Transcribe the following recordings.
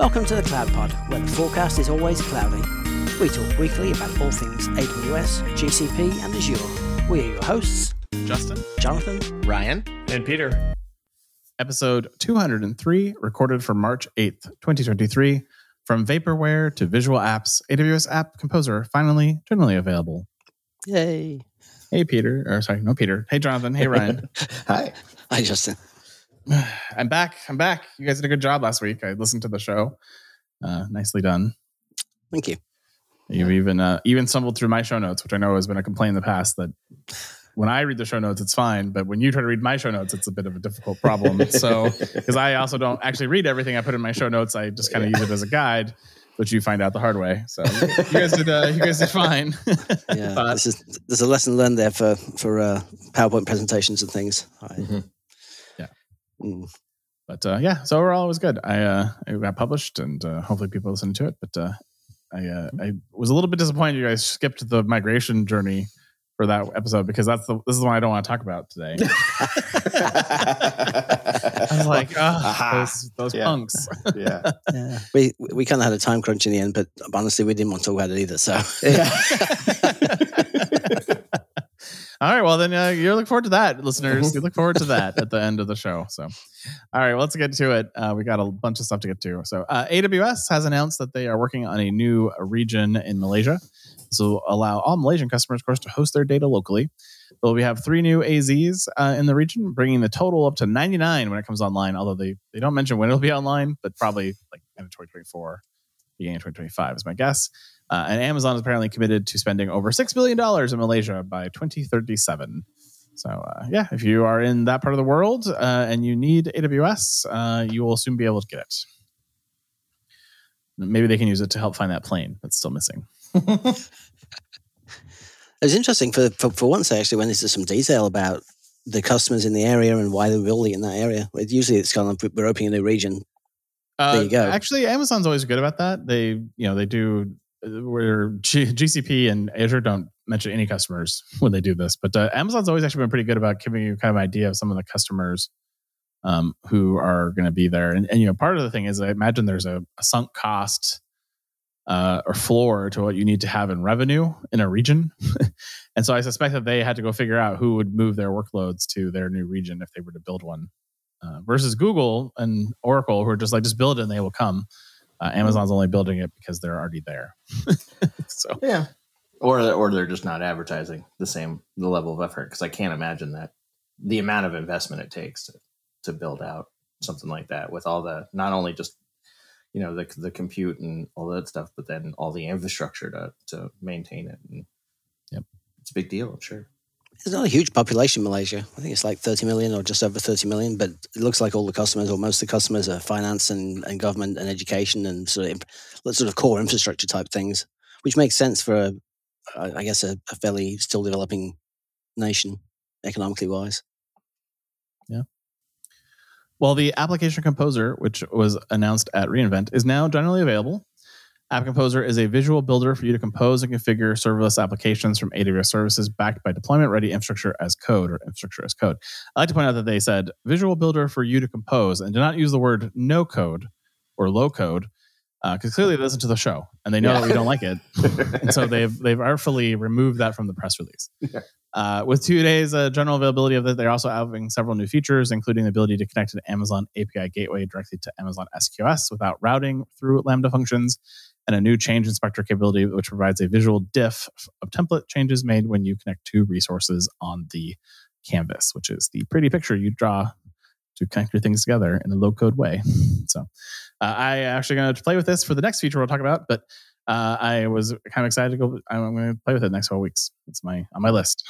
Welcome to the Cloud Pod, where the forecast is always cloudy. We talk weekly about all things AWS, GCP, and Azure. We are your hosts, Justin, Jonathan, Ryan, and Peter. Episode 203, recorded for March 8th, 2023. From vaporware to visual apps, AWS App Composer finally generally available. Yay! Hey, Peter. Or sorry, no, Peter. Hey, Jonathan. Hey, Ryan. Hi. Hi, Justin. I'm back. I'm back. You guys did a good job last week. I listened to the show. Uh, nicely done. Thank you. You've even uh, even stumbled through my show notes, which I know has been a complaint in the past that when I read the show notes, it's fine, but when you try to read my show notes, it's a bit of a difficult problem. so because I also don't actually read everything I put in my show notes, I just kind of use it as a guide, which you find out the hard way. So you guys did uh, you guys did fine. Yeah, But- this is there's a lesson learned there for for uh, PowerPoint presentations and things. I, Mhm. Yeah. Mm. but uh, yeah, so overall it was good. I uh, I got published, and uh, hopefully people listen to it. But uh, I uh, I was a little bit disappointed you guys skipped the migration journey for that episode because that's the this is the one I don't want to talk about today. I was like, oh, those, those Yeah. punks. yeah. yeah. We we kind of had a time crunch in the end, but honestly, we didn't want to talk about it either. So All right, well then uh, you look forward to that, listeners. You look forward to that at the end of the show. So, all right, well, let's get to it. Uh, we got a bunch of stuff to get to. So, uh, AWS has announced that they are working on a new region in Malaysia. This will allow all Malaysian customers, of course, to host their data locally. But we have three new AZs uh, in the region, bringing the total up to 99 when it comes online. Although they they don't mention when it'll be online, but probably like end of 2024, beginning of 2025 is my guess. Uh, and Amazon is apparently committed to spending over $6 billion in Malaysia by 2037. So, uh, yeah, if you are in that part of the world uh, and you need AWS, uh, you will soon be able to get it. Maybe they can use it to help find that plane that's still missing. it's interesting for, for for once I actually when there's some detail about the customers in the area and why they're building in that area. Usually, it's kind of we're opening a new region. Uh, There you go. Actually, Amazon's always good about that. They, you know, they do where G- GCP and Azure don't mention any customers when they do this, but uh, Amazon's always actually been pretty good about giving you kind of idea of some of the customers um, who are going to be there. And, and you know, part of the thing is I imagine there's a, a sunk cost uh, or floor to what you need to have in revenue in a region. and so I suspect that they had to go figure out who would move their workloads to their new region if they were to build one. Uh, versus Google and Oracle, who are just like, just build it and they will come. Uh, Amazon's only building it because they're already there. so Yeah. Or or they're just not advertising the same the level of effort because I can't imagine that the amount of investment it takes to to build out something like that with all the not only just you know the the compute and all that stuff, but then all the infrastructure to to maintain it. And Yep. it's a big deal, I'm sure. It's not a huge population, in Malaysia. I think it's like 30 million or just over 30 million, but it looks like all the customers or most of the customers are finance and, and government and education and sort of sort of core infrastructure type things, which makes sense for, a, I I guess, a, a fairly still developing nation economically wise. Yeah. Well, the application composer, which was announced at reInvent, is now generally available. App Composer is a visual builder for you to compose and configure serverless applications from AWS services backed by deployment ready infrastructure as code or infrastructure as code. I like to point out that they said visual builder for you to compose and did not use the word no code or low code because clearly they listen to the show and they know Yeah. that we don't like it. and so they've they've artfully removed that from the press release. Yeah. Uh, with two days uh, general availability of it, they're also having several new features, including the ability to connect to the Amazon API gateway directly to Amazon SQS without routing through Lambda functions, and a new change inspector capability, which provides a visual diff of template changes made when you connect two resources on the canvas, which is the pretty picture you draw to connect your things together in a low code way. So uh, I actually going to play with this for the next feature we'll talk about, but uh, I was kind of excited to go. I'm going to play with it next couple weeks. It's my on my list.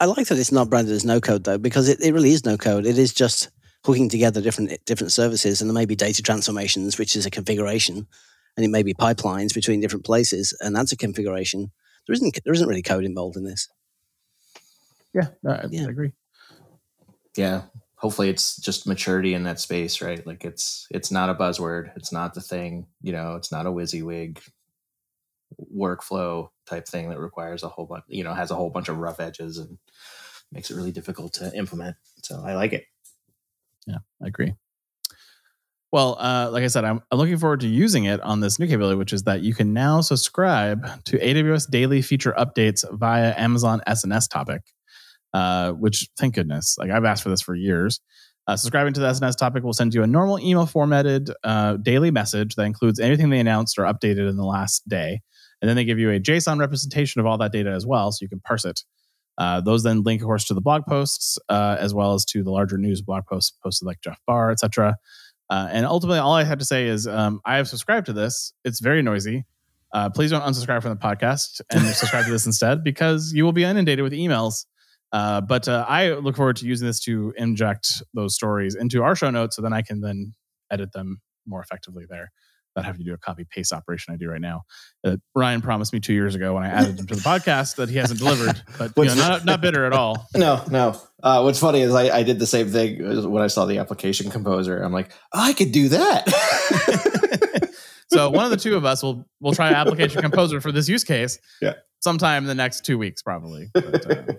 I like that it's not branded as no code though, because it, it really is no code. It is just hooking together different different services, and there may be data transformations, which is a configuration, and it may be pipelines between different places, and that's a configuration. There isn't there isn't really code involved in this. Yeah, I, Yeah. I agree. yeah hopefully it's just maturity in that space right like it's it's not a buzzword it's not the thing you know it's not a WYSIWYG workflow type thing that requires a whole bunch you know has a whole bunch of rough edges and makes it really difficult to implement so i like it Yeah, I agree. Well, uh, like I said, I'm, I'm looking forward to using it on this new capability, which is that you can now subscribe to AWS daily feature updates via Amazon SNS topic. Uh, which thank goodness, like I've asked for this for years. Uh, subscribing to the SNS topic will send you a normal email formatted uh, daily message that includes anything they announced or updated in the last day. And then they give you a JSON representation of all that data as well, so you can parse it. Uh, those then link, of course, to the blog posts uh, as well as to the larger news blog posts posted like Jeff Barr, etc. Uh, and ultimately, all I had to say is um, I have subscribed to this. It's very noisy. Uh, please don't unsubscribe from the podcast and subscribe to this instead because you will be inundated with emails. Uh, but uh, I look forward to using this to inject those stories into our show notes so then I can then edit them more effectively there without having to do a copy paste operation I do right now. Uh, Ryan promised me two years ago when I added them to the podcast that he hasn't delivered, but you know, not, not bitter at all. No, no. Uh, what's funny is I, I did the same thing when I saw the application composer. I'm like, oh, I could do that. so one of the two of us will will try application composer for this use case. Yeah. Sometime in the next two weeks, probably. But, uh,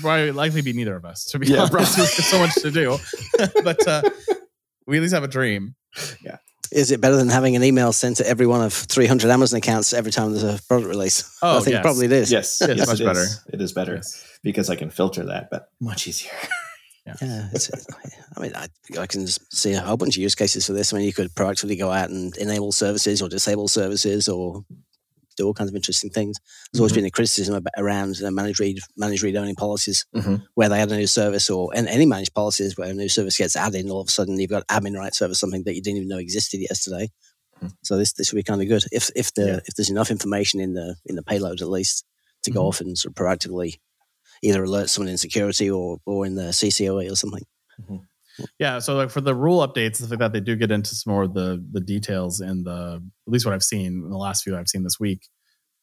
probably likely be neither of us, to be Yeah, honest. There's so much to do, but uh, we at least have a dream. Is it better than having an email sent to every one of 300 Amazon accounts every time there's a product release? Oh, I think yes. probably it is. yes, It's yes, much it better. is. It is better Yes. because I can filter that, but much easier. Yeah, it's, I mean, I, I can see a whole bunch of use cases for this. I mean, you could proactively go out and enable services or disable services or do all kinds of interesting things. There's always Mhm. been a criticism about, around uh, managed read, managed read only policies Mhm. where they add a new service or and any managed policies where a new service gets added, and all of a sudden you've got admin rights over something that you didn't even know existed yesterday. Mhm. So this this would be kind of good if if the Yeah. if there's enough information in the in the payload at least to go Mhm. off and sort of proactively either alert someone in security or or in the CCOE or something. Yeah, so like for the rule updates stuff like that, they do get into some more of the the details in the at least what I've seen in the last few I've seen this week.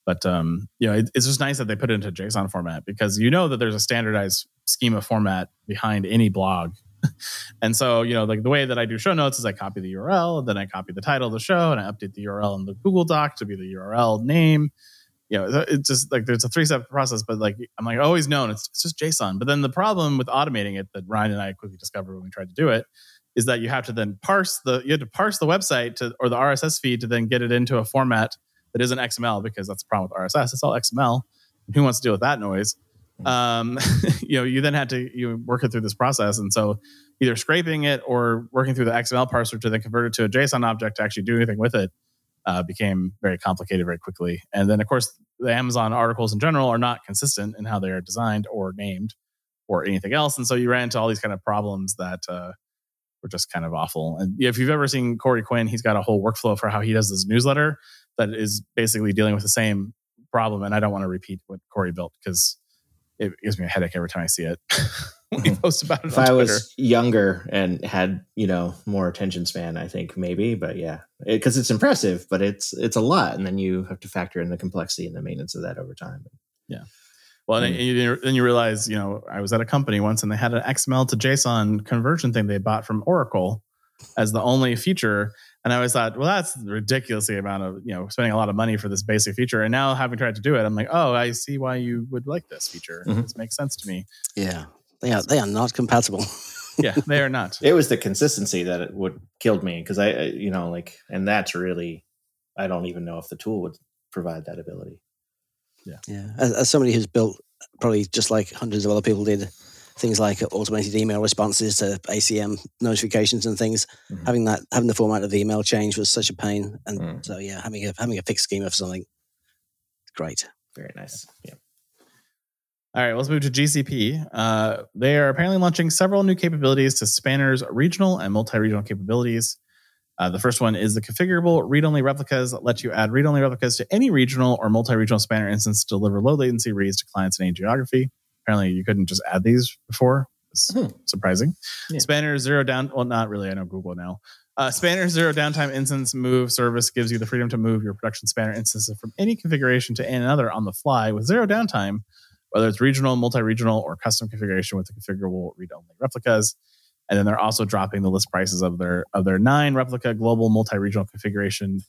But um, you know, it, it's just nice that they put it into JSON format because you know that there's a standardized schema format behind any blog. and so, you know, like the way that I do show notes is I copy the URL, then I copy the title of the show, and I update the URL in the Google Doc to be the URL name. You know, it's just like there's a three step process, but like I'm like always known it's, it's just JSON. But then the problem with automating it that Ryan and I quickly discovered when we tried to do it is that you have to then parse the you have to parse the website to or the RSS feed to then get it into a format that isn't XML because that's the problem with RSS. It's all XML. Who wants to deal with that noise? Um, you know, you then had to you work it through this process, and so either scraping it or working through the XML parser to then convert it to a JSON object to actually do anything with it uh, became very complicated very quickly. And then, of course, the Amazon articles in general are not consistent in how they are designed or named or anything else. And so you ran into all these kind of problems that uh, were just kind of awful. And if you've ever seen Corey Quinn, he's got a whole workflow for how he does this newsletter that is basically dealing with the same problem. And I don't want to repeat what Corey built because it gives me a headache every time I see it. when he posts about it If on I Twitter. was younger and had you know more attention span, I think maybe, but yeah, because it's impressive, but it's it's a lot, and then you have to factor in the complexity and the maintenance of that over time. Yeah. Well, then Mm. you, then you realize, you know, I was at a company once and they had an XML to JSON conversion thing they bought from Oracle as the only feature. And I always thought, well, that's ridiculously amount of, you know, spending a lot of money for this basic feature. And now having tried to do it, I'm like, oh, I see why you would like this feature. Mhm. This makes sense to me. Yeah, they are they are not compatible. Yeah, they are not. It was the consistency that it would killed me because I, I, you know, like, and that's really, I don't even know if the tool would provide that ability. Yeah, as, as somebody who's built probably just like hundreds of other people did things like automated email responses to ACM notifications and things. Mhm. Having that having the format of the email change was such a pain, and Mm. so yeah, having a having a fixed schema for something, great. Very nice. Yeah. All right, let's move to GCP. Uh, they are apparently launching several new capabilities to Spanner's regional and multi-regional capabilities. Uh, the first one is the configurable read-only replicas that let you add read-only replicas to any regional or multi-regional Spanner instance to deliver low latency reads to clients in any geography. Apparently, you couldn't just add these before. It's Hmm. surprising. Yeah. Spanner zero down. Well, not really. I know Google now. Uh, Spanner zero downtime instance move service gives you the freedom to move your production Spanner instances from any configuration to another on the fly with zero downtime whether it's regional, multi-regional, or custom configuration with the configurable read-only replicas. And then they're also dropping the list prices of their of their nine replica global multi-regional configuration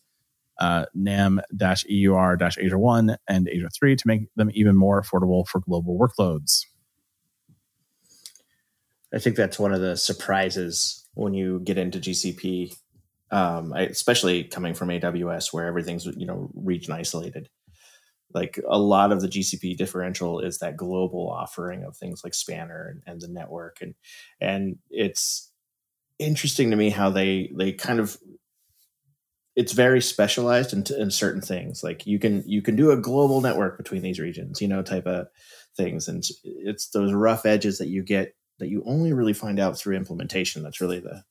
uh, NAM-EUR-Asia 1 and Asia 3 to make them even more affordable for global workloads. I think that's one of the surprises when you get into GCP, um, especially coming from AWS where everything's you know region isolated. Like a lot of the GCP differential is that global offering of things like Spanner and, and the network, and and it's interesting to me how they they kind of it's very specialized in, in certain things. Like you can you can do a global network between these regions you know type of things. And it's those rough edges that you get that you only really find out through implementation that's really the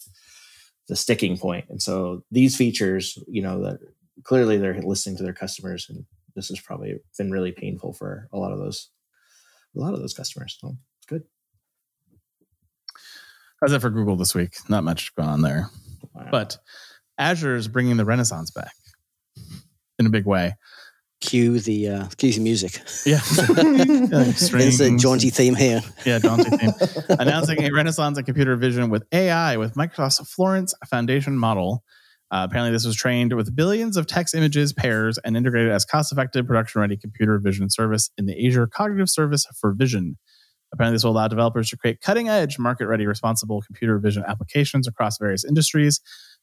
the sticking point. And so these features you know that clearly they're listening to their customers and this has probably been really painful for a lot of those a lot of those customers so it's good How's it for Google this week? Not much going on there. Wow. But Azure is bringing the Renaissance back in a big way. Cue the uh, cue the music. Yeah. It's a jaunty theme here. Yeah, jaunty theme. Announcing a renaissance in computer vision with AI with Microsoft's Florence Foundation model. Uh, apparently, this was trained with billions of text images pairs and integrated as cost effective, production ready computer vision service in the Azure Cognitive Service for Vision. Apparently, this will allow developers to create cutting edge, market ready, responsible computer vision applications across various industries.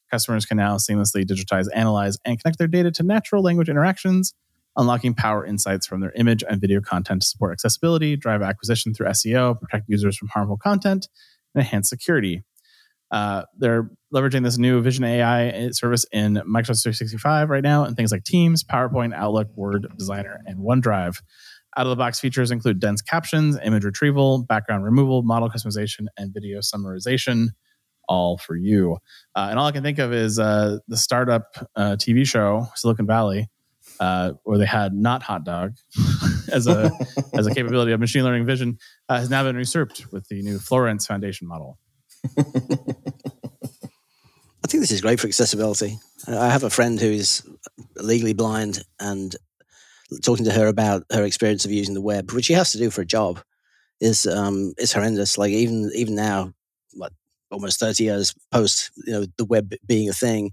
Customers can now seamlessly digitize, analyze, and connect their data to natural language interactions, unlocking power insights from their image and video content to support accessibility, drive acquisition through SEO, protect users from harmful content, and enhance security. Uh, they're leveraging this new Vision AI service in Microsoft 365 right now, and things like Teams, PowerPoint, Outlook, Word, Designer, and OneDrive. Out of the box features include dense captions, image retrieval, background removal, model customization, and video summarization, all for you. Uh, and all I can think of is uh, the startup uh, TV show Silicon Valley, uh, where they had not hot dog as a as a capability of machine learning vision, uh, has now been usurped with the new Florence Foundation model. Think this is great for accessibility. I have a friend who is legally blind, and talking to her about her experience of using the web, which she has to do for a job, is um, is horrendous. Like even even now, like almost thirty years post, you know, the web being a thing,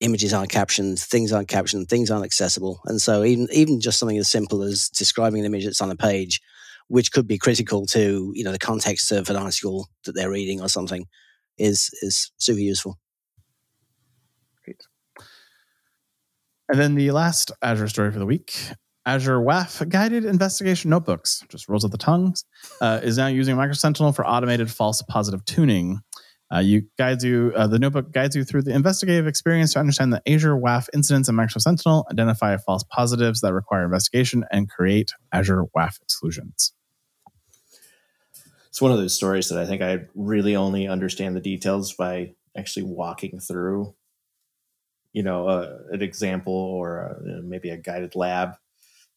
images aren't captioned, things aren't captioned, things aren't accessible, and so even even just something as simple as describing an image that's on a page, which could be critical to you know the context of an article that they're reading or something, is is super useful. And then the last Azure story for the week Azure WAF guided investigation notebooks, just rolls of the tongues, uh, is now using Micro Sentinel for automated false positive tuning. Uh, you guides you uh, the notebook guides you through the investigative experience to understand the Azure WAF incidents in Microsoft Sentinel, identify false positives that require investigation, and create Azure WAF exclusions. it's one of those stories that I think I really only understand the details by actually walking through, you know, uh, an example or uh maybe a guided lab.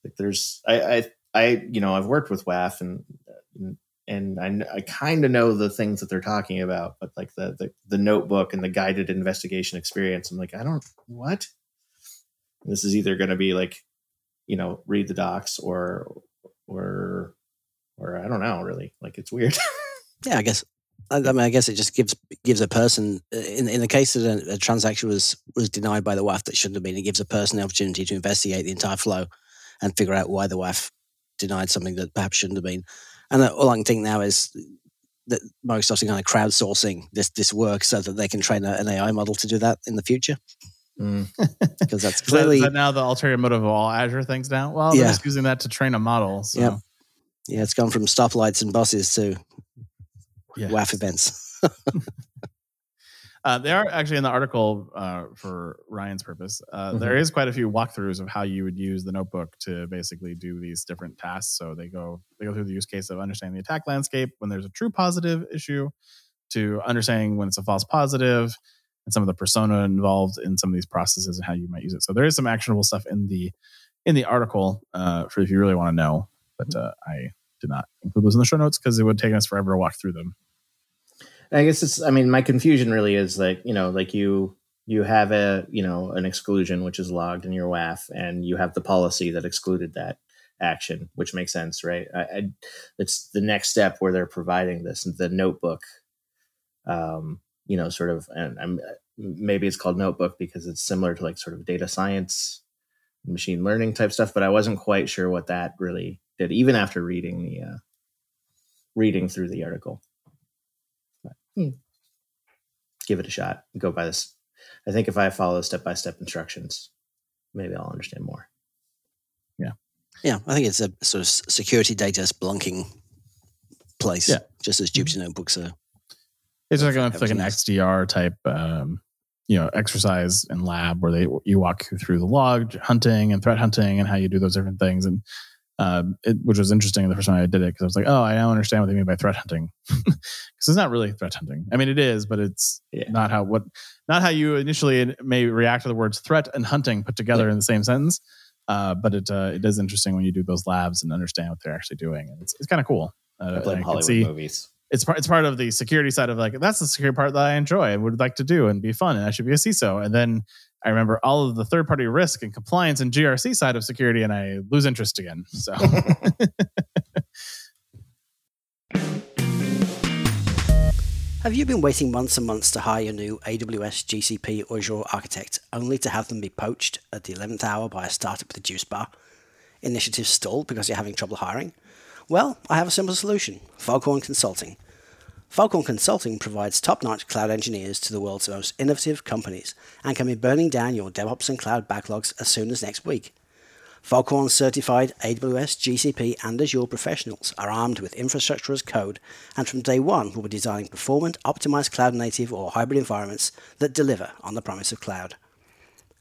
Like there's, I, I, I, you know, I've worked with WAF and and I, I kind of know the things that they're talking about, but like the, the the notebook and the guided investigation experience, I'm like, I don't what. This is either going to be like, you know, read the docs or or or I don't know really. Like it's weird. Yeah, I guess. I I mean, I guess it just gives gives a person uh, in in the case that a, a transaction was was denied by the WAF that shouldn't have been. It gives a person the opportunity to investigate the entire flow and figure out why the WAF denied something that perhaps shouldn't have been. And uh, all I can think now is that Microsoft's kind of crowdsourcing this this work so that they can train a, an AI model to do that in the future Mm. because that's Is that, clearly that now the ulterior motive of all Azure things now? Well, they're Yeah. just using that to train a model. So. Yep. yeah, it's gone from stoplights and buses to Yeah. WAF events. Uh, they are actually in the article uh, for Ryan's purpose. Uh, there is quite a few walkthroughs of how you would use the notebook to basically do these different tasks. So they go they go through the use case of understanding the attack landscape when there's a true positive issue, to understanding when it's a false positive, and some of the persona involved in some of these processes and how you might use it. So there is some actionable stuff in the in the article uh, for if you really want to know. But uh, I did not include those in the show notes because it would take us forever to walk through them. I guess it's. I mean, my confusion really is like you know, like you you have a you know an exclusion which is logged in your WAF, and you have the policy that excluded that action, which makes sense, right? I, I, it's the next step where they're providing this the notebook. Um, you know, sort of, and I'm maybe it's called notebook because it's similar to like sort of data science, machine learning type stuff, but I wasn't quite sure what that really did, even after reading the uh, reading through the article. give it a shot. Go by this. I think if I follow step by step instructions, maybe I'll understand more. Yeah, Yeah. I think it's a sort of security data spelunking place. Yeah. Just as Jupyter notebooks are. It's like, a, Everything like an. XDR type, um, you know, exercise in lab where they you walk through the log hunting and threat hunting and how you do those different things, and um, it, which was interesting the first time I did it because I was like, oh, I now understand what they mean by threat hunting because it's not really threat hunting. I mean, it is, but it's Yeah. not how what not how you initially may react to the words threat and hunting put together in the same sentence. Uh, but it uh, it is interesting when you do those labs and understand what they're actually doing, and it's, it's kind of cool. Uh, I blame I Hollywood see- movies. it's part it's part of the security side of like that's the security part that I enjoy and would like to do and be fun and I should be a CISO. And then I remember all of the third party risk and compliance and GRC side of security and I lose interest again. So Have you been waiting months and months to hire your new AWS, GCP, or Azure architect, only to have them be poached at the 11th hour by a startup with a juice bar? Initiatives stalled because you're having trouble hiring? Well, I have a simple solution Foghorn Consulting. Foghorn Consulting provides top notch cloud engineers to the world's most innovative companies and can be burning down your DevOps and cloud backlogs as soon as next week. Foghorn certified AWS, GCP, and Azure professionals are armed with infrastructure as code and from day one will be designing performant, optimized cloud native or hybrid environments that deliver on the promise of cloud.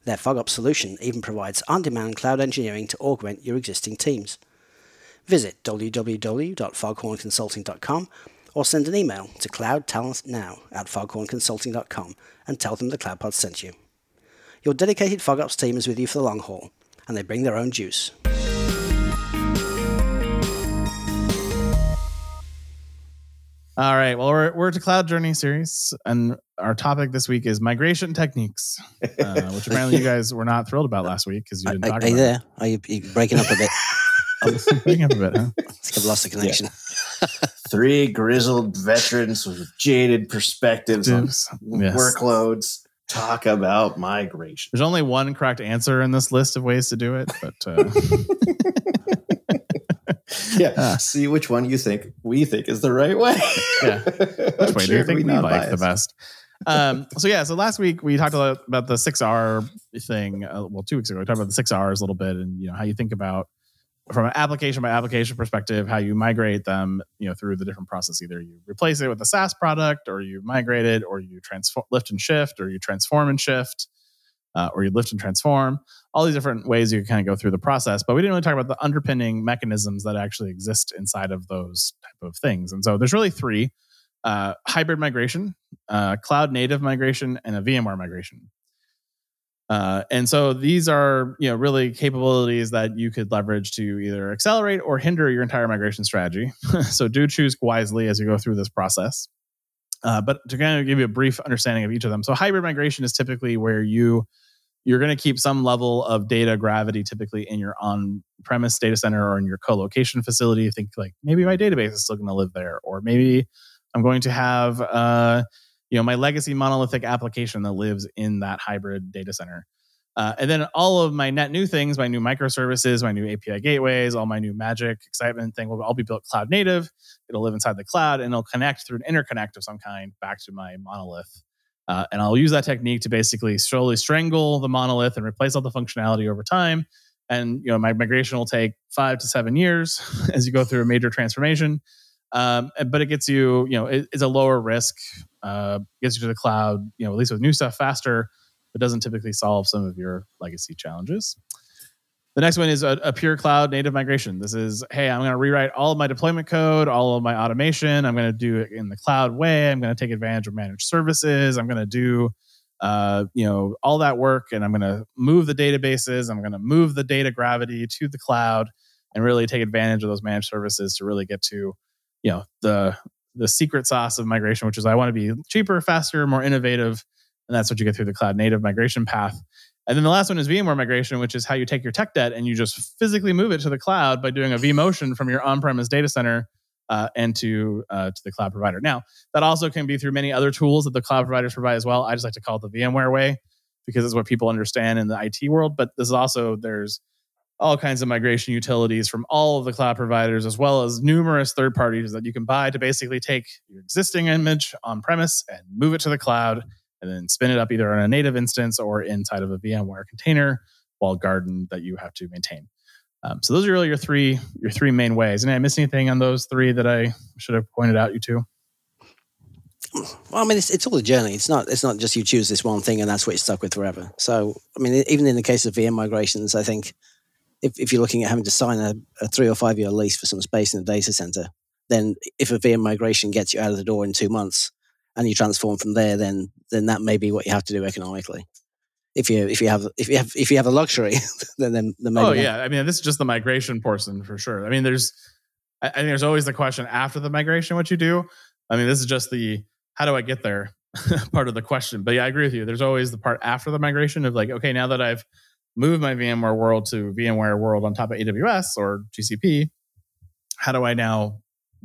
Their FogOps solution even provides on demand cloud engineering to augment your existing teams. Visit www.foghornconsulting.com or send an email to cloudtalentnow at foghornconsulting.com and tell them the CloudPod sent you. Your dedicated FogOps team is with you for the long haul, and they bring their own juice. all right, well we're we're to Cloud Journey series and our topic this week is migration techniques, uh, which apparently you guys were not thrilled about last week because you didn't are- talk are you about there? Are you, you breaking up a bit? it. Breaking up a bit, huh? I think I've lost the connection. Three grizzled veterans with jaded perspectives on Yes. Yes. workloads talk about migration. There's only one correct answer in this list of ways to do it, but uh, Yeah, Ah. see which one you think we think is the right way. Yeah. which way do you think we like the best? Um, so yeah, so last week we talked a lot about the six R thing. Uh, well, two weeks ago we talked about the six R's a little bit, and you know how you think about from an application by application perspective, how you migrate them, you know, through the different process. Either you replace it with a SaaS product, or you migrate it, or you transform, lift and shift, or you transform and shift, uh, or you lift and transform. All these different ways you can kind of go through the process, but we didn't really talk about the underpinning mechanisms that actually exist inside of those type of things. And so there's really three: uh, hybrid migration, uh, cloud native migration, and a VMware migration. Uh, and so these are you know really capabilities that you could leverage to either accelerate or hinder your entire migration strategy. so do choose wisely as you go through this process. Uh, but to kind of give you a brief understanding of each of them, so hybrid migration is typically where you you're going to keep some level of data gravity typically in your on-premise data center or in your co-location facility. Think like maybe my database is still going to live there, or maybe I'm going to have uh, you know my legacy monolithic application that lives in that hybrid data center. Uh, and then all of my net new things, my new microservices, my new API gateways, all my new magic excitement thing will all be built cloud native. It'll live inside the cloud and it'll connect through an interconnect of some kind back to my monolith. Uh, and I'll use that technique to basically slowly strangle the monolith and replace all the functionality over time. And you know, my migration will take five to seven years as you go through a major transformation. Um, but it gets you, you know, it, it's a lower risk, uh, gets you to the cloud, you know, at least with new stuff faster, but doesn't typically solve some of your legacy challenges. The next one is a, a pure cloud native migration. This is, hey, I'm going to rewrite all of my deployment code, all of my automation. I'm going to do it in the cloud way. I'm going to take advantage of managed services. I'm going to do, uh, you know, all that work, and I'm going to move the databases. I'm going to move the data gravity to the cloud, and really take advantage of those managed services to really get to, you know, the the secret sauce of migration, which is I want to be cheaper, faster, more innovative, and that's what you get through the cloud native migration path. And then the last one is VMware migration, which is how you take your tech debt and you just physically move it to the cloud by doing a vMotion from your on-premise data center uh, and to uh, to the cloud provider. Now that also can be through many other tools that the cloud providers provide as well. I just like to call it the VMware way because it's what people understand in the IT world. But this is also there's all kinds of migration utilities from all of the cloud providers, as well as numerous third parties that you can buy to basically take your existing image on premise and move it to the cloud and then spin it up either on a native instance or inside of a VMware container walled garden that you have to maintain. Um, so those are really your three your three main ways. And I miss anything on those three that I should have pointed out you to? Well, I mean, it's, it's all a journey. It's not it's not just you choose this one thing and that's what you're stuck with forever. So, I mean, even in the case of VM migrations, I think if, if you're looking at having to sign a, a three or five year lease for some space in a data center, then if a VM migration gets you out of the door in two months and you transform from there, then then that may be what you have to do economically. If you if you have if you have if you have a luxury, then then, then maybe oh not. yeah, I mean this is just the migration portion for sure. I mean there's I I think there's always the question after the migration what you do. I mean this is just the how do I get there part of the question. But yeah, I agree with you. There's always the part after the migration of like okay now that I've moved my VMware world to VMware world on top of AWS or GCP, how do I now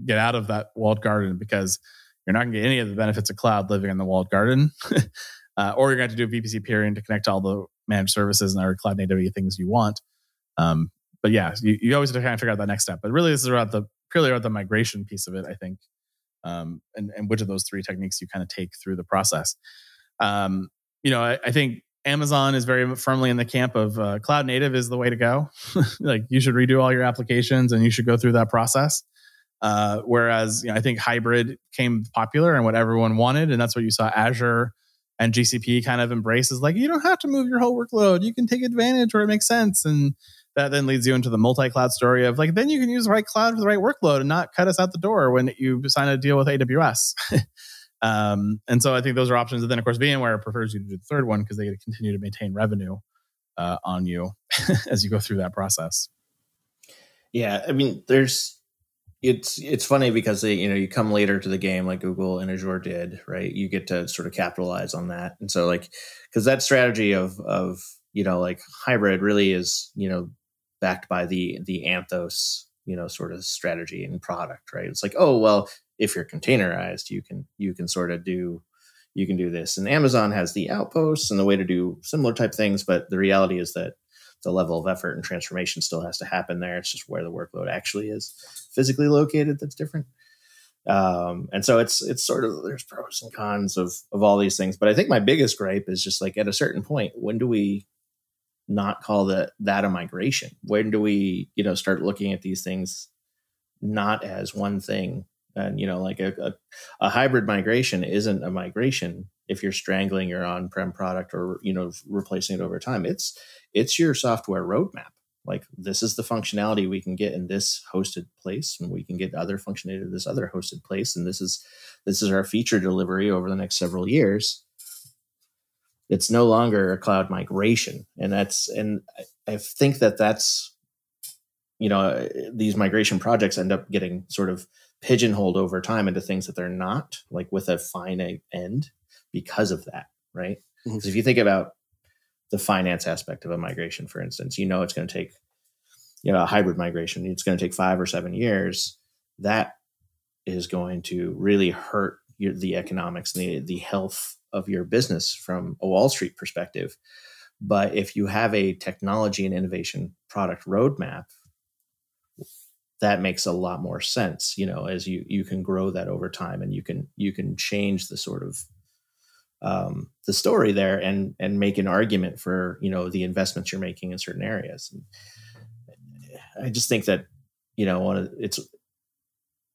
get out of that walled garden because you're not going to get any of the benefits of cloud living in the walled garden. uh, or you're going to do VPC peering to connect to all the managed services and other cloud native things you want. Um, but yeah, you, you always have to kind of figure out that next step. But really, this is about the purely about the migration piece of it, I think, um, and, and which of those three techniques you kind of take through the process. Um, you know, I, I think Amazon is very firmly in the camp of uh, cloud native is the way to go. like you should redo all your applications and you should go through that process. Uh, whereas you know, I think hybrid came popular and what everyone wanted, and that's what you saw Azure and GCP kind of embrace is like you don't have to move your whole workload. You can take advantage where it makes sense, and that then leads you into the multi-cloud story of like then you can use the right cloud for the right workload and not cut us out the door when you sign a deal with AWS. um, and so I think those are options. And then of course VMware prefers you to do the third one because they get to continue to maintain revenue uh, on you as you go through that process. Yeah, I mean, there's it's it's funny because they, you know you come later to the game like Google and Azure did, right? You get to sort of capitalize on that, and so like because that strategy of of you know like hybrid really is you know backed by the the Anthos you know sort of strategy and product, right? It's like oh well, if you're containerized, you can you can sort of do you can do this, and Amazon has the outposts and the way to do similar type things, but the reality is that the level of effort and transformation still has to happen there. It's just where the workload actually is physically located that's different. Um, and so it's it's sort of there's pros and cons of of all these things. But I think my biggest gripe is just like at a certain point, when do we not call that that a migration? When do we, you know, start looking at these things not as one thing? And you know, like a, a, a hybrid migration isn't a migration if you're strangling your on-prem product or you know replacing it over time. It's it's your software roadmap. Like this is the functionality we can get in this hosted place, and we can get other functionality in this other hosted place, and this is this is our feature delivery over the next several years. It's no longer a cloud migration, and that's and I, think that that's you know these migration projects end up getting sort of pigeonholed over time into things that they're not, like with a finite end because of that, right? Because mm-hmm. if you think about the finance aspect of a migration, for instance, you know it's going to take, you know, a hybrid migration, it's going to take five or seven years. That is going to really hurt your, the economics and the, the health of your business from a Wall Street perspective. But if you have a technology and innovation product roadmap, that makes a lot more sense, you know, as you you can grow that over time and you can you can change the sort of um, the story there and and make an argument for you know the investments you're making in certain areas. And I just think that you know one of it's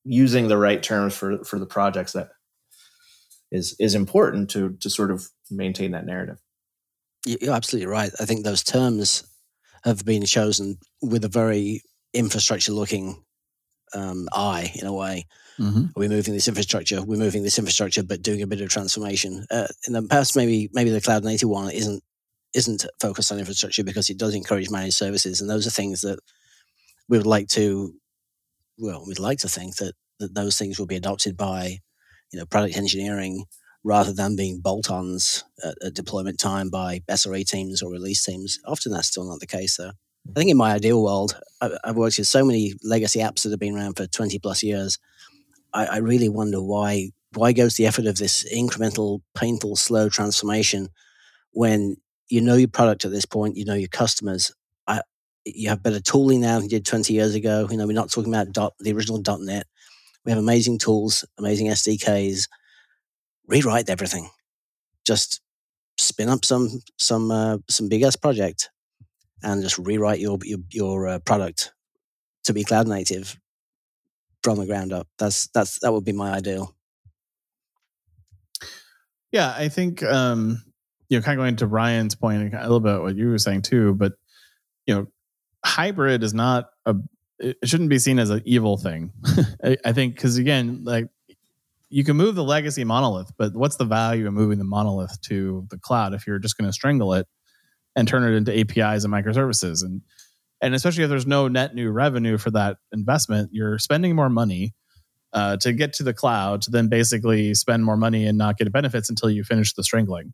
using the right terms for for the projects that is is important to to sort of maintain that narrative. You're absolutely right. I think those terms have been chosen with a very infrastructure looking um, eye in a way. Mm-hmm. Are we moving this infrastructure? We're moving this infrastructure, but doing a bit of transformation. Uh, in the past, maybe maybe the cloud native one isn't isn't focused on infrastructure because it does encourage managed services, and those are things that we would like to. Well, we'd like to think that that those things will be adopted by, you know, product engineering rather than being bolt-ons at, at deployment time by SRE teams or release teams. Often that's still not the case, though. I think in my ideal world, I've worked with so many legacy apps that have been around for 20 plus years I, I really wonder why why goes the effort of this incremental, painful, slow transformation when you know your product at this point, you know your customers. I, you have better tooling now than you did 20 years ago. You know, we're not talking about dot, the original .NET. We have amazing tools, amazing SDKs. Rewrite everything. just spin up some some uh, some big ass project and just rewrite your your, your uh, product to be cloud native from the ground up. That's that's that would be my ideal. Yeah, I think um, you know, kind of going to Ryan's point a little bit what you were saying too, but you know, hybrid is not a it shouldn't be seen as an evil thing. I, I think because again, like you can move the legacy monolith, but what's the value of moving the monolith to the cloud if you're just going to strangle it and turn it into APIs and microservices and and especially if there's no net new revenue for that investment, you're spending more money uh, to get to the cloud to then basically spend more money and not get benefits until you finish the strangling.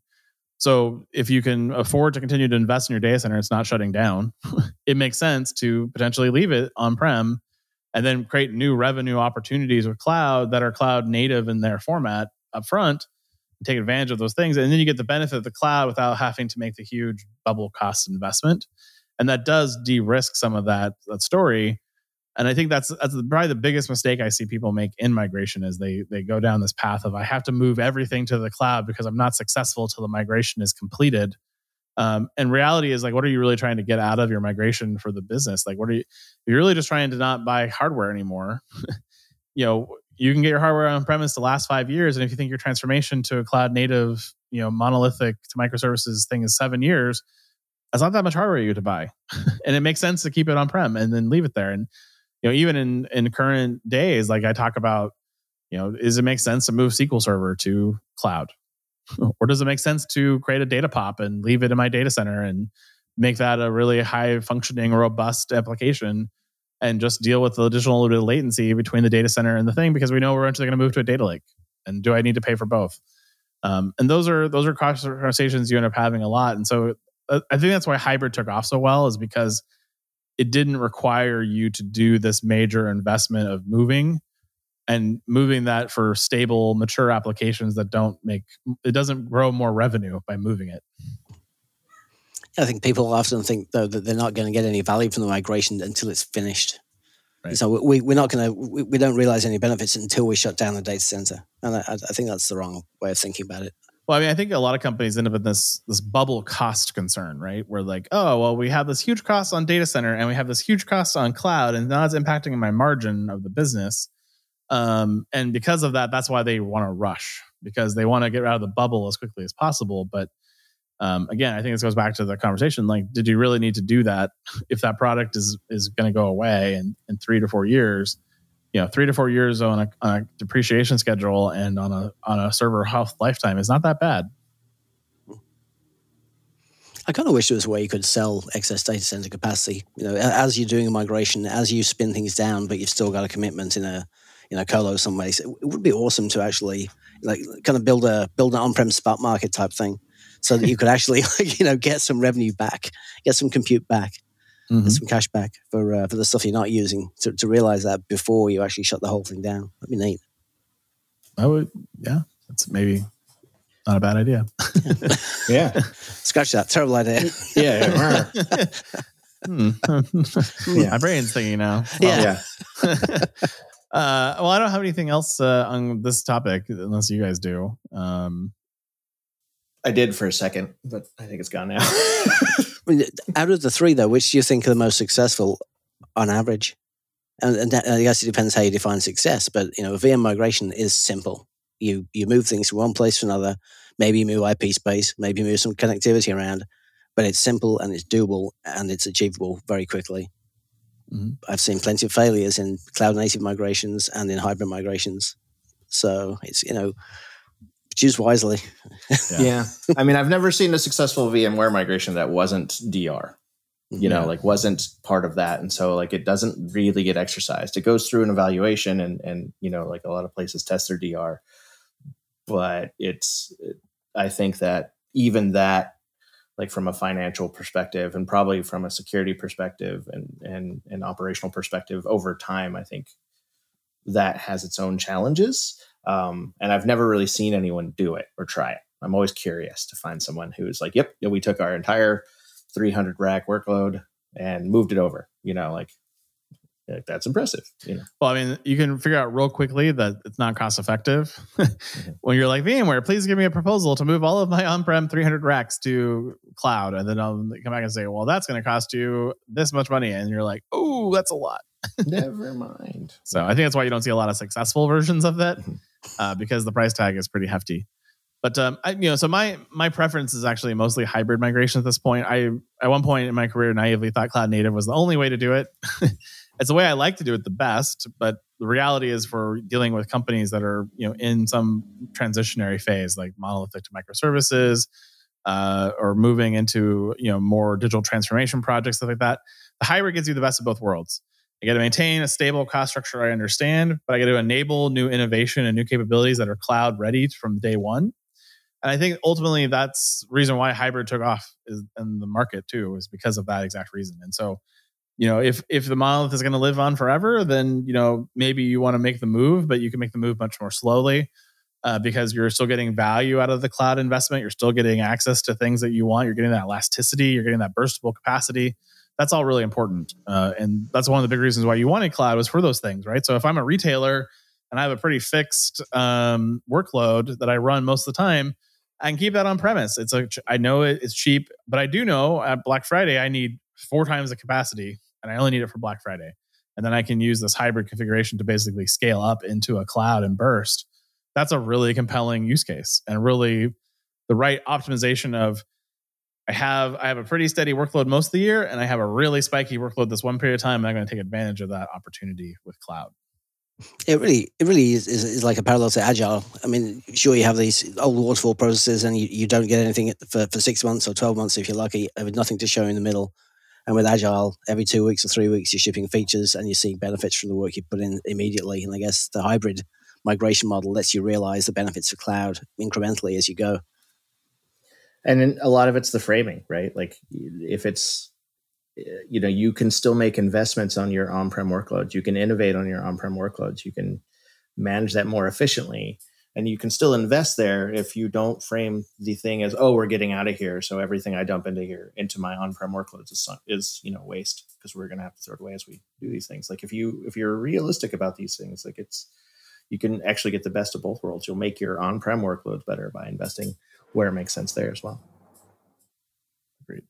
So if you can afford to continue to invest in your data center, it's not shutting down. it makes sense to potentially leave it on prem and then create new revenue opportunities with cloud that are cloud native in their format up front take advantage of those things and then you get the benefit of the cloud without having to make the huge bubble cost investment. And that does de-risk some of that that story. And i think that's that's probably the biggest mistake i see people make in migration is they they go down this path of i have to move everything to the cloud because i'm not successful till the migration is completed. Um, and reality is like what are you really trying to get out of your migration for the business? Like what are you you're really just trying to not buy hardware anymore. You know you can get your hardware on premise to last five years and if you think your transformation to a cloud native you know monolithic to microservices thing is seven years that's not that much hardware you to buy. And it makes sense to keep it on prem and then leave it there. And you know even in in current days like i talk about you know does it make sense to move sql server to cloud? Or does it make sense to create a data pop and leave it in my data center and make that a really high functioning robust application and just deal with the additional latency between the data center and the thing because we know we're eventually going to move to a data lake. And do i need to pay for both? Um, and those are those are conversations you end up having a lot. And so uh, I think that's why hybrid took off so well is because it didn't require you to do this major investment of moving and moving that for stable mature applications that don't make it doesn't grow more revenue by moving it i think people often think though that they're not going to get any value from the migration until it's finished right. so we, we're not going to we, we, don't realize any benefits until we shut down the data center and I, I think that's the wrong way of thinking about it well, I mean, I think a lot of companies end up in this this bubble cost concern, right? Where like, oh, well, we have this huge cost on data center and we have this huge cost on cloud, and now it's impacting my margin of the business. Um, and because of that, that's why they want to rush because they want to get out of the bubble as quickly as possible. But um, again, I think this goes back to the conversation. Like, did you really need to do that if that product is is going to go away in, in three to four years? you know three to four years on a, on a depreciation schedule and on a on a server health lifetime is not that bad. I kind of wish there was a way you could sell excess data center capacity. You know, as you're doing a migration, as you spin things down, but you've still got a commitment in a you know colo some ways. It would be awesome to actually like kind of build a build an on-prem spot market type thing, so that you could actually you know get some revenue back, get some compute back mm-hmm. some cash back for uh, for the stuff you're not using to, to realize that before you actually shut the whole thing down. That'd be neat. I would, yeah, that's maybe not a bad idea. yeah, scratch that terrible idea. yeah, yeah. hmm. yeah. My brain's thinking now. yeah. yeah. Uh, well, I don't have anything else uh, on this topic unless you guys do. Um, I did for a second, but I think it's gone now. out of the three, though, which do you think are the most successful on average? And, and I guess it depends how you define success. But you know, VM migration is simple. You you move things from one place to another. Maybe you move IP space. Maybe you move some connectivity around. But it's simple and it's doable and it's achievable very quickly. Mm-hmm. I've seen plenty of failures in cloud native migrations and in hybrid migrations. So it's you know choose wisely. yeah. yeah. I mean, I've never seen a successful VMware migration that wasn't DR. You know, like wasn't part of that, and so like it doesn't really get exercised. It goes through an evaluation, and and you know, like a lot of places test their DR, but it's. I think that even that, like from a financial perspective, and probably from a security perspective, and and an operational perspective, over time, I think that has its own challenges. Um, and I've never really seen anyone do it or try it. I'm always curious to find someone who's like, yep, we took our entire 300 rack workload and moved it over. You know, like like, that's impressive. You know, Well, I mean, you can figure out real quickly that it's not cost effective. when you're like VMware, please give me a proposal to move all of my on-prem 300 racks to cloud, and then I'll come back and say, well, that's going to cost you this much money, and you're like, oh, that's a lot. never mind. So I think that's why you don't see a lot of successful versions of that. Uh, because the price tag is pretty hefty. But um, I, you know, so my my preference is actually mostly hybrid migration at this point. I at one point in my career naively thought cloud native was the only way to do it. it's the way I like to do it the best, but the reality is for dealing with companies that are you know in some transitionary phase, like monolithic to microservices, uh, or moving into you know more digital transformation projects, stuff like that. The hybrid gives you the best of both worlds. I got to maintain a stable cost structure I understand, but I got to enable new innovation and new capabilities that are cloud ready from day one. And I think ultimately that's reason why hybrid took off in the market too, is because of that exact reason. And so, you know, if if the monolith is going to live on forever, then you know maybe you want to make the move, but you can make the move much more slowly uh, because you're still getting value out of the cloud investment. You're still getting access to things that you want. You're getting that elasticity. You're getting that burstable capacity that's all really important. Uh, and that's one of the big reasons why you wanted cloud was for those things, right? So if I'm a retailer and I have a pretty fixed um, workload that I run most of the time, I can keep that on premise. It's like I know it's cheap, but I do know at Black Friday I need four times the capacity, and I only need it for Black Friday. And then I can use this hybrid configuration to basically scale up into a cloud and burst. That's a really compelling use case and really the right optimization of I have I have a pretty steady workload most of the year, and I have a really spiky workload this one period of time. And I'm going to take advantage of that opportunity with cloud. It really, it really is, is, is like a parallel to agile. I mean, sure, you have these old waterfall processes, and you, you don't get anything for, for six months or twelve months if you're lucky, uh, with nothing to show in the middle. And with agile, every two weeks or three weeks, you're shipping features, and you're seeing benefits from the work you put in immediately. And I guess the hybrid migration model lets you realize the benefits of cloud incrementally as you go. And a lot of it's the framing right? Like if it's you know you can still make investments on your on-prem workloads. You can innovate on your on-prem workloads. You can manage that more efficiently. And you can still invest there if you don't frame the thing as oh we're getting out of here so everything i dump into here into my on-prem workloads is, is you know waste because we're going to have to throw it away as we do these things. Like if you if you're realistic about these things like it's you can actually get the best of both worlds. You'll make your on-prem workloads better by investing where it makes sense there as well Agreed.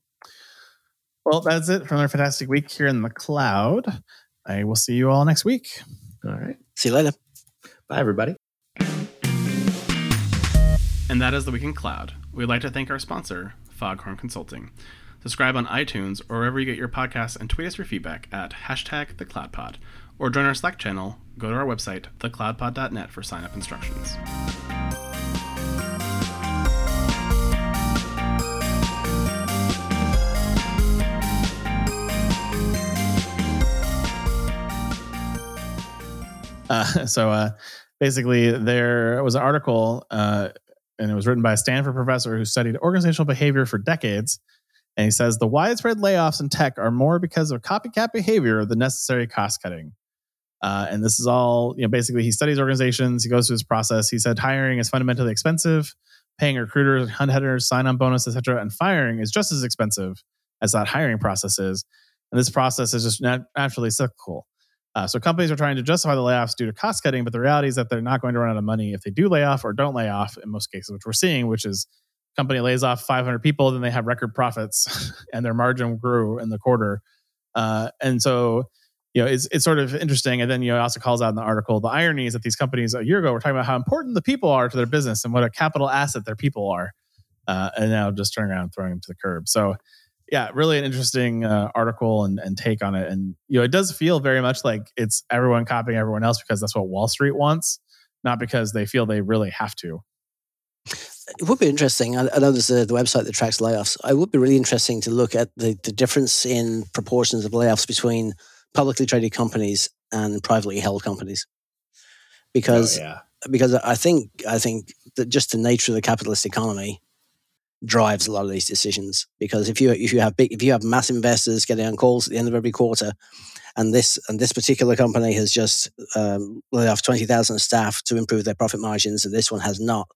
Well, that's it for another fantastic week here in the cloud. I will see you all next week. all right See you later. bye everybody And that is the Week in Cloud. We'd like to thank our sponsor, Foghorn Consulting. Subscribe on iTunes or wherever you get your podcasts and tweet us your feedback at hashtag thecloudpod. Or join our Slack channel, go to our website, thecloudpod.net for sign up instructions. Uh, so uh, basically, there was an article, uh, and it was written by a Stanford professor who studied organizational behavior for decades. And he says the widespread layoffs in tech are more because of copycat behavior than necessary cost cutting. Uh, and this is all, you know, basically he studies organizations, he goes through this process. He said hiring is fundamentally expensive, paying recruiters, hunt headers, sign on bonus, etc. And firing is just as expensive as that hiring process is. And this process is just nat- naturally cyclical. Uh, so companies are trying to justify the layoffs due to cost cutting, but the reality is that they're not going to run out of money if they do lay off or don't lay off in most cases, which we're seeing, which is company lays off 500 people, then they have record profits and their margin grew in the quarter. Uh, and so, you know, it's, it's sort of interesting. And then, you know, it also calls out in the article, the irony is that these companies a year ago were talking about how important the people are to their business and what a capital asset their people are. Uh, and now just turning around and throwing them to the curb. So, yeah, really an interesting uh, article and, and take on it. And you know, it does feel very much like it's everyone copying everyone else because that's what Wall Street wants, not because they feel they really have to. It would be interesting. I, I know there's a, the website that tracks layoffs. It would be really interesting to look at the, the difference in proportions of layoffs between publicly traded companies and privately held companies. Because oh, yeah because I think I think that just the nature of the capitalist economy drives a lot of these decisions. Because if you if you have big if you have mass investors getting on calls at the end of every quarter, and this and this particular company has just um, laid off twenty thousand staff to improve their profit margins, and this one has not.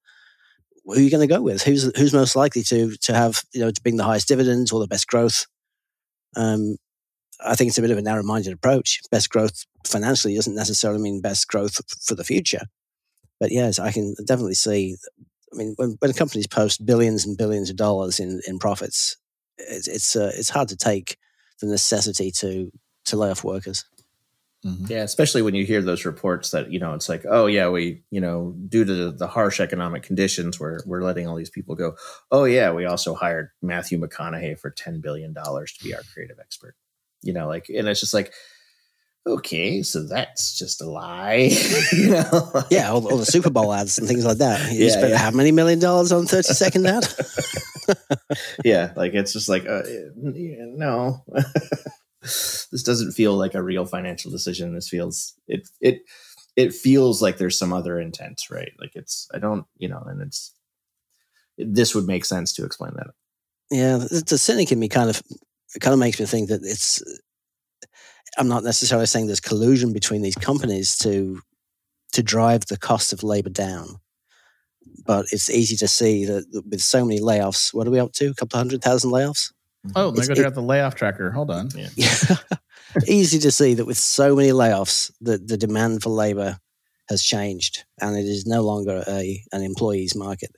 Who are you going to go with? Who's who's most likely to to have you know to bring the highest dividends or the best growth? Um, I think it's a bit of a narrow-minded approach. Best growth financially doesn't necessarily mean best growth for the future. But yes, I can definitely see. I mean, when, when companies post billions and billions of dollars in, in profits, it's it's, uh, it's hard to take the necessity to to lay off workers. Mm-hmm. Yeah, especially when you hear those reports that you know it's like, oh yeah, we you know due to the, the harsh economic conditions, we're we're letting all these people go. Oh yeah, we also hired Matthew McConaughey for ten billion dollars to be our creative expert. You know, like, and it's just like, okay, so that's just a lie. you know? Yeah, all, all, the Super Bowl ads and things like that. You yeah, spent yeah. how many million dollars on thirty second ad? yeah, like it's just like, uh, no this doesn't feel like a real financial decision. This feels it it it feels like there's some other intent, right? Like it's I don't you know, and it's this would make sense to explain that. Yeah, the cynic in me kind of it kind of makes me think that it's. I'm not necessarily saying there's collusion between these companies to to drive the cost of labor down, but it's easy to see that with so many layoffs, what are we up to? A couple of hundred thousand layoffs. Mm-hmm. Oh, let me go check out the layoff tracker. Hold on. Yeah. Easy to see that with so many layoffs, that the demand for labor has changed and it is no longer a an employee's market.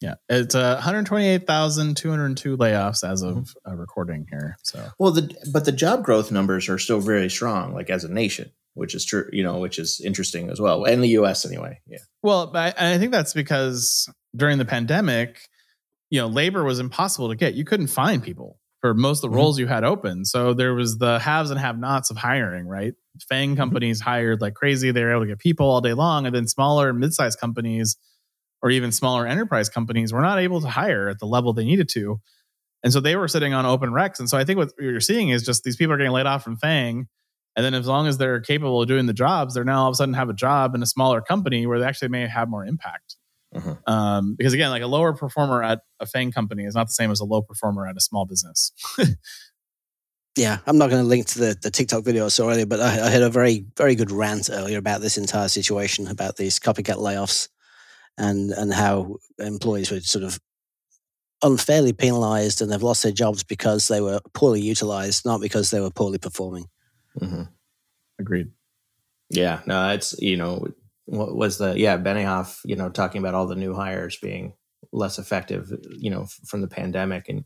Yeah, it's uh, 128,202 layoffs as of mm-hmm. uh, recording here. So well, the but the job growth numbers are still very strong, like as a nation, which is true. You know, which is interesting as well, in the U.S. anyway. Yeah. Well, I, I think that's because during the pandemic, you know, labor was impossible to get. You couldn't find people for most of the mm-hmm. roles you had open. So there was the haves and have nots of hiring, right? FANG mm-hmm. companies mm-hmm. hired like crazy. They were able to get people all day long. And then smaller mid-sized companies or even smaller enterprise companies were not able to hire at the level they needed to. And so they were sitting on open recs. And so I think what you're seeing is just these people are getting laid off from FANG. And then as long as they're capable of doing the jobs, they're now all of a sudden have a job in a smaller company where they actually may have more impact. Mm-hmm. Um, because again, like a lower performer at a FANG company is not the same as a low performer at a small business. yeah, I'm not going to link to the, the TikTok video I saw earlier, but I, I had a very, very good rant earlier about this entire situation, about these copycat layoffs and, and how employees were sort of unfairly penalized and they've lost their jobs because they were poorly utilized, not because they were poorly performing. Mm-hmm. Agreed. Yeah, no, it's, you know, what was the yeah Benioff you know talking about all the new hires being less effective you know from the pandemic and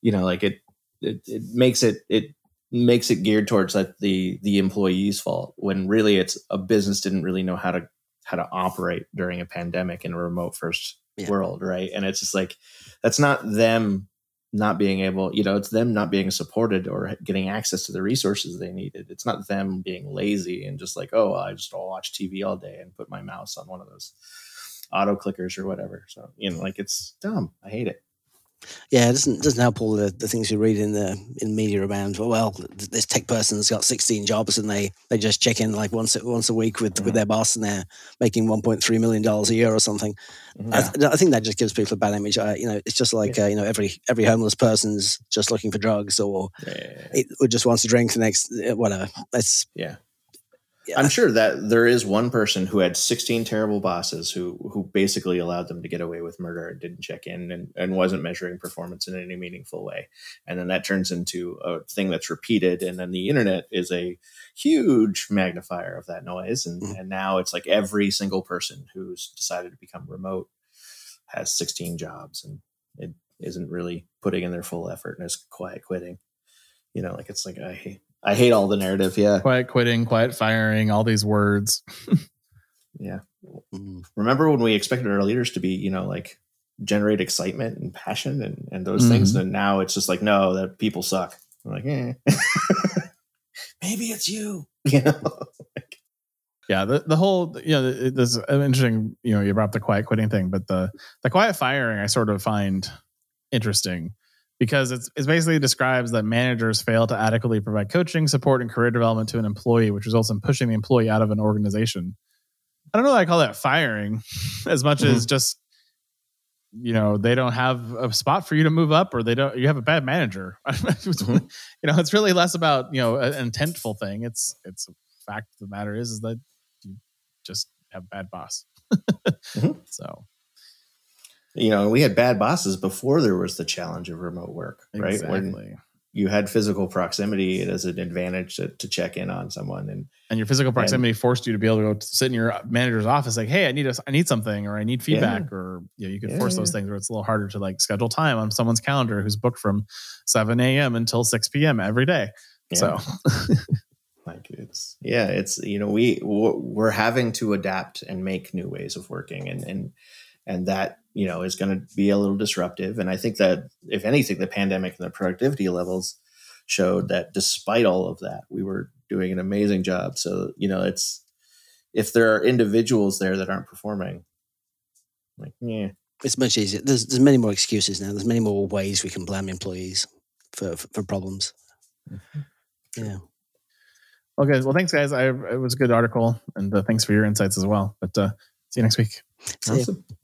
you know like it it, it makes it it makes it geared towards like the the employee's fault when really it's a business didn't really know how to how to operate during a pandemic in a remote first yeah. world right and it's just like that's not them not being able, you know, it's them not being supported or getting access to the resources they needed. It's not them being lazy and just like, oh, I just I'll watch TV all day and put my mouse on one of those auto clickers or whatever. So, you know, like it's dumb. I hate it. Yeah, it doesn't doesn't help all the, the things you read in the in media around. Well, this tech person's got sixteen jobs and they, they just check in like once once a week with, mm-hmm. with their boss and they're making one point three million dollars a year or something. Mm-hmm. I, I, think that just gives people a bad image. I, you know, it's just like yeah. uh, you know every every homeless person's just looking for drugs or yeah. it, or just wants to drink the next uh, whatever. It's yeah yeah. I'm sure that there is one person who had 16 terrible bosses who who basically allowed them to get away with murder and didn't check in and, and wasn't measuring performance in any meaningful way. And then that turns into a thing that's repeated. And then the internet is a huge magnifier of that noise. And, mm. and now it's like every single person who's decided to become remote has 16 jobs and it isn't really putting in their full effort and is quiet quitting. You know, like it's like I hate I hate all the narrative. Yeah. Quiet quitting, quiet firing, all these words. yeah. Mm-hmm. Remember when we expected our leaders to be, you know, like generate excitement and passion and, and those mm-hmm. things. And now it's just like, no, that people suck. I'm like, eh. maybe it's you, you know? yeah. The, the whole, you know, this is interesting, you know, you brought up the quiet quitting thing, but the, the quiet firing, I sort of find interesting because it's, it basically describes that managers fail to adequately provide coaching, support, and career development to an employee, which results in pushing the employee out of an organization. I don't know that I call that firing as much mm-hmm. as just you know they don't have a spot for you to move up or they don't you have a bad manager mm-hmm. you know it's really less about you know an intentful thing it's it's a fact of the matter is is that you just have a bad boss mm-hmm. so you know, we had bad bosses before there was the challenge of remote work, right? Exactly. When, you had physical proximity as an advantage to, to check in on someone and and your physical proximity and, forced you to be able to go sit in your uh, manager's office like hey i need a, i need something or i need feedback yeah. or you know you could yeah, force those things where it's a little harder to like schedule time on someone's calendar who's booked from 7 a.m until 6 p.m every day so like it's yeah it's you know we we're having to adapt and make new ways of working and and and that you know is going to be a little disruptive and i think that if anything the pandemic and the productivity levels showed that despite all of that we were doing an amazing job so you know it's if there are individuals there that aren't performing like yeah it's much easier there's there's many more excuses now there's many more ways we can blame employees for for, for problems mm-hmm. yeah Okay. Well, thanks, guys. I, it was a good article, and uh, thanks for your insights as well. But uh, see you next week. Awesome. You.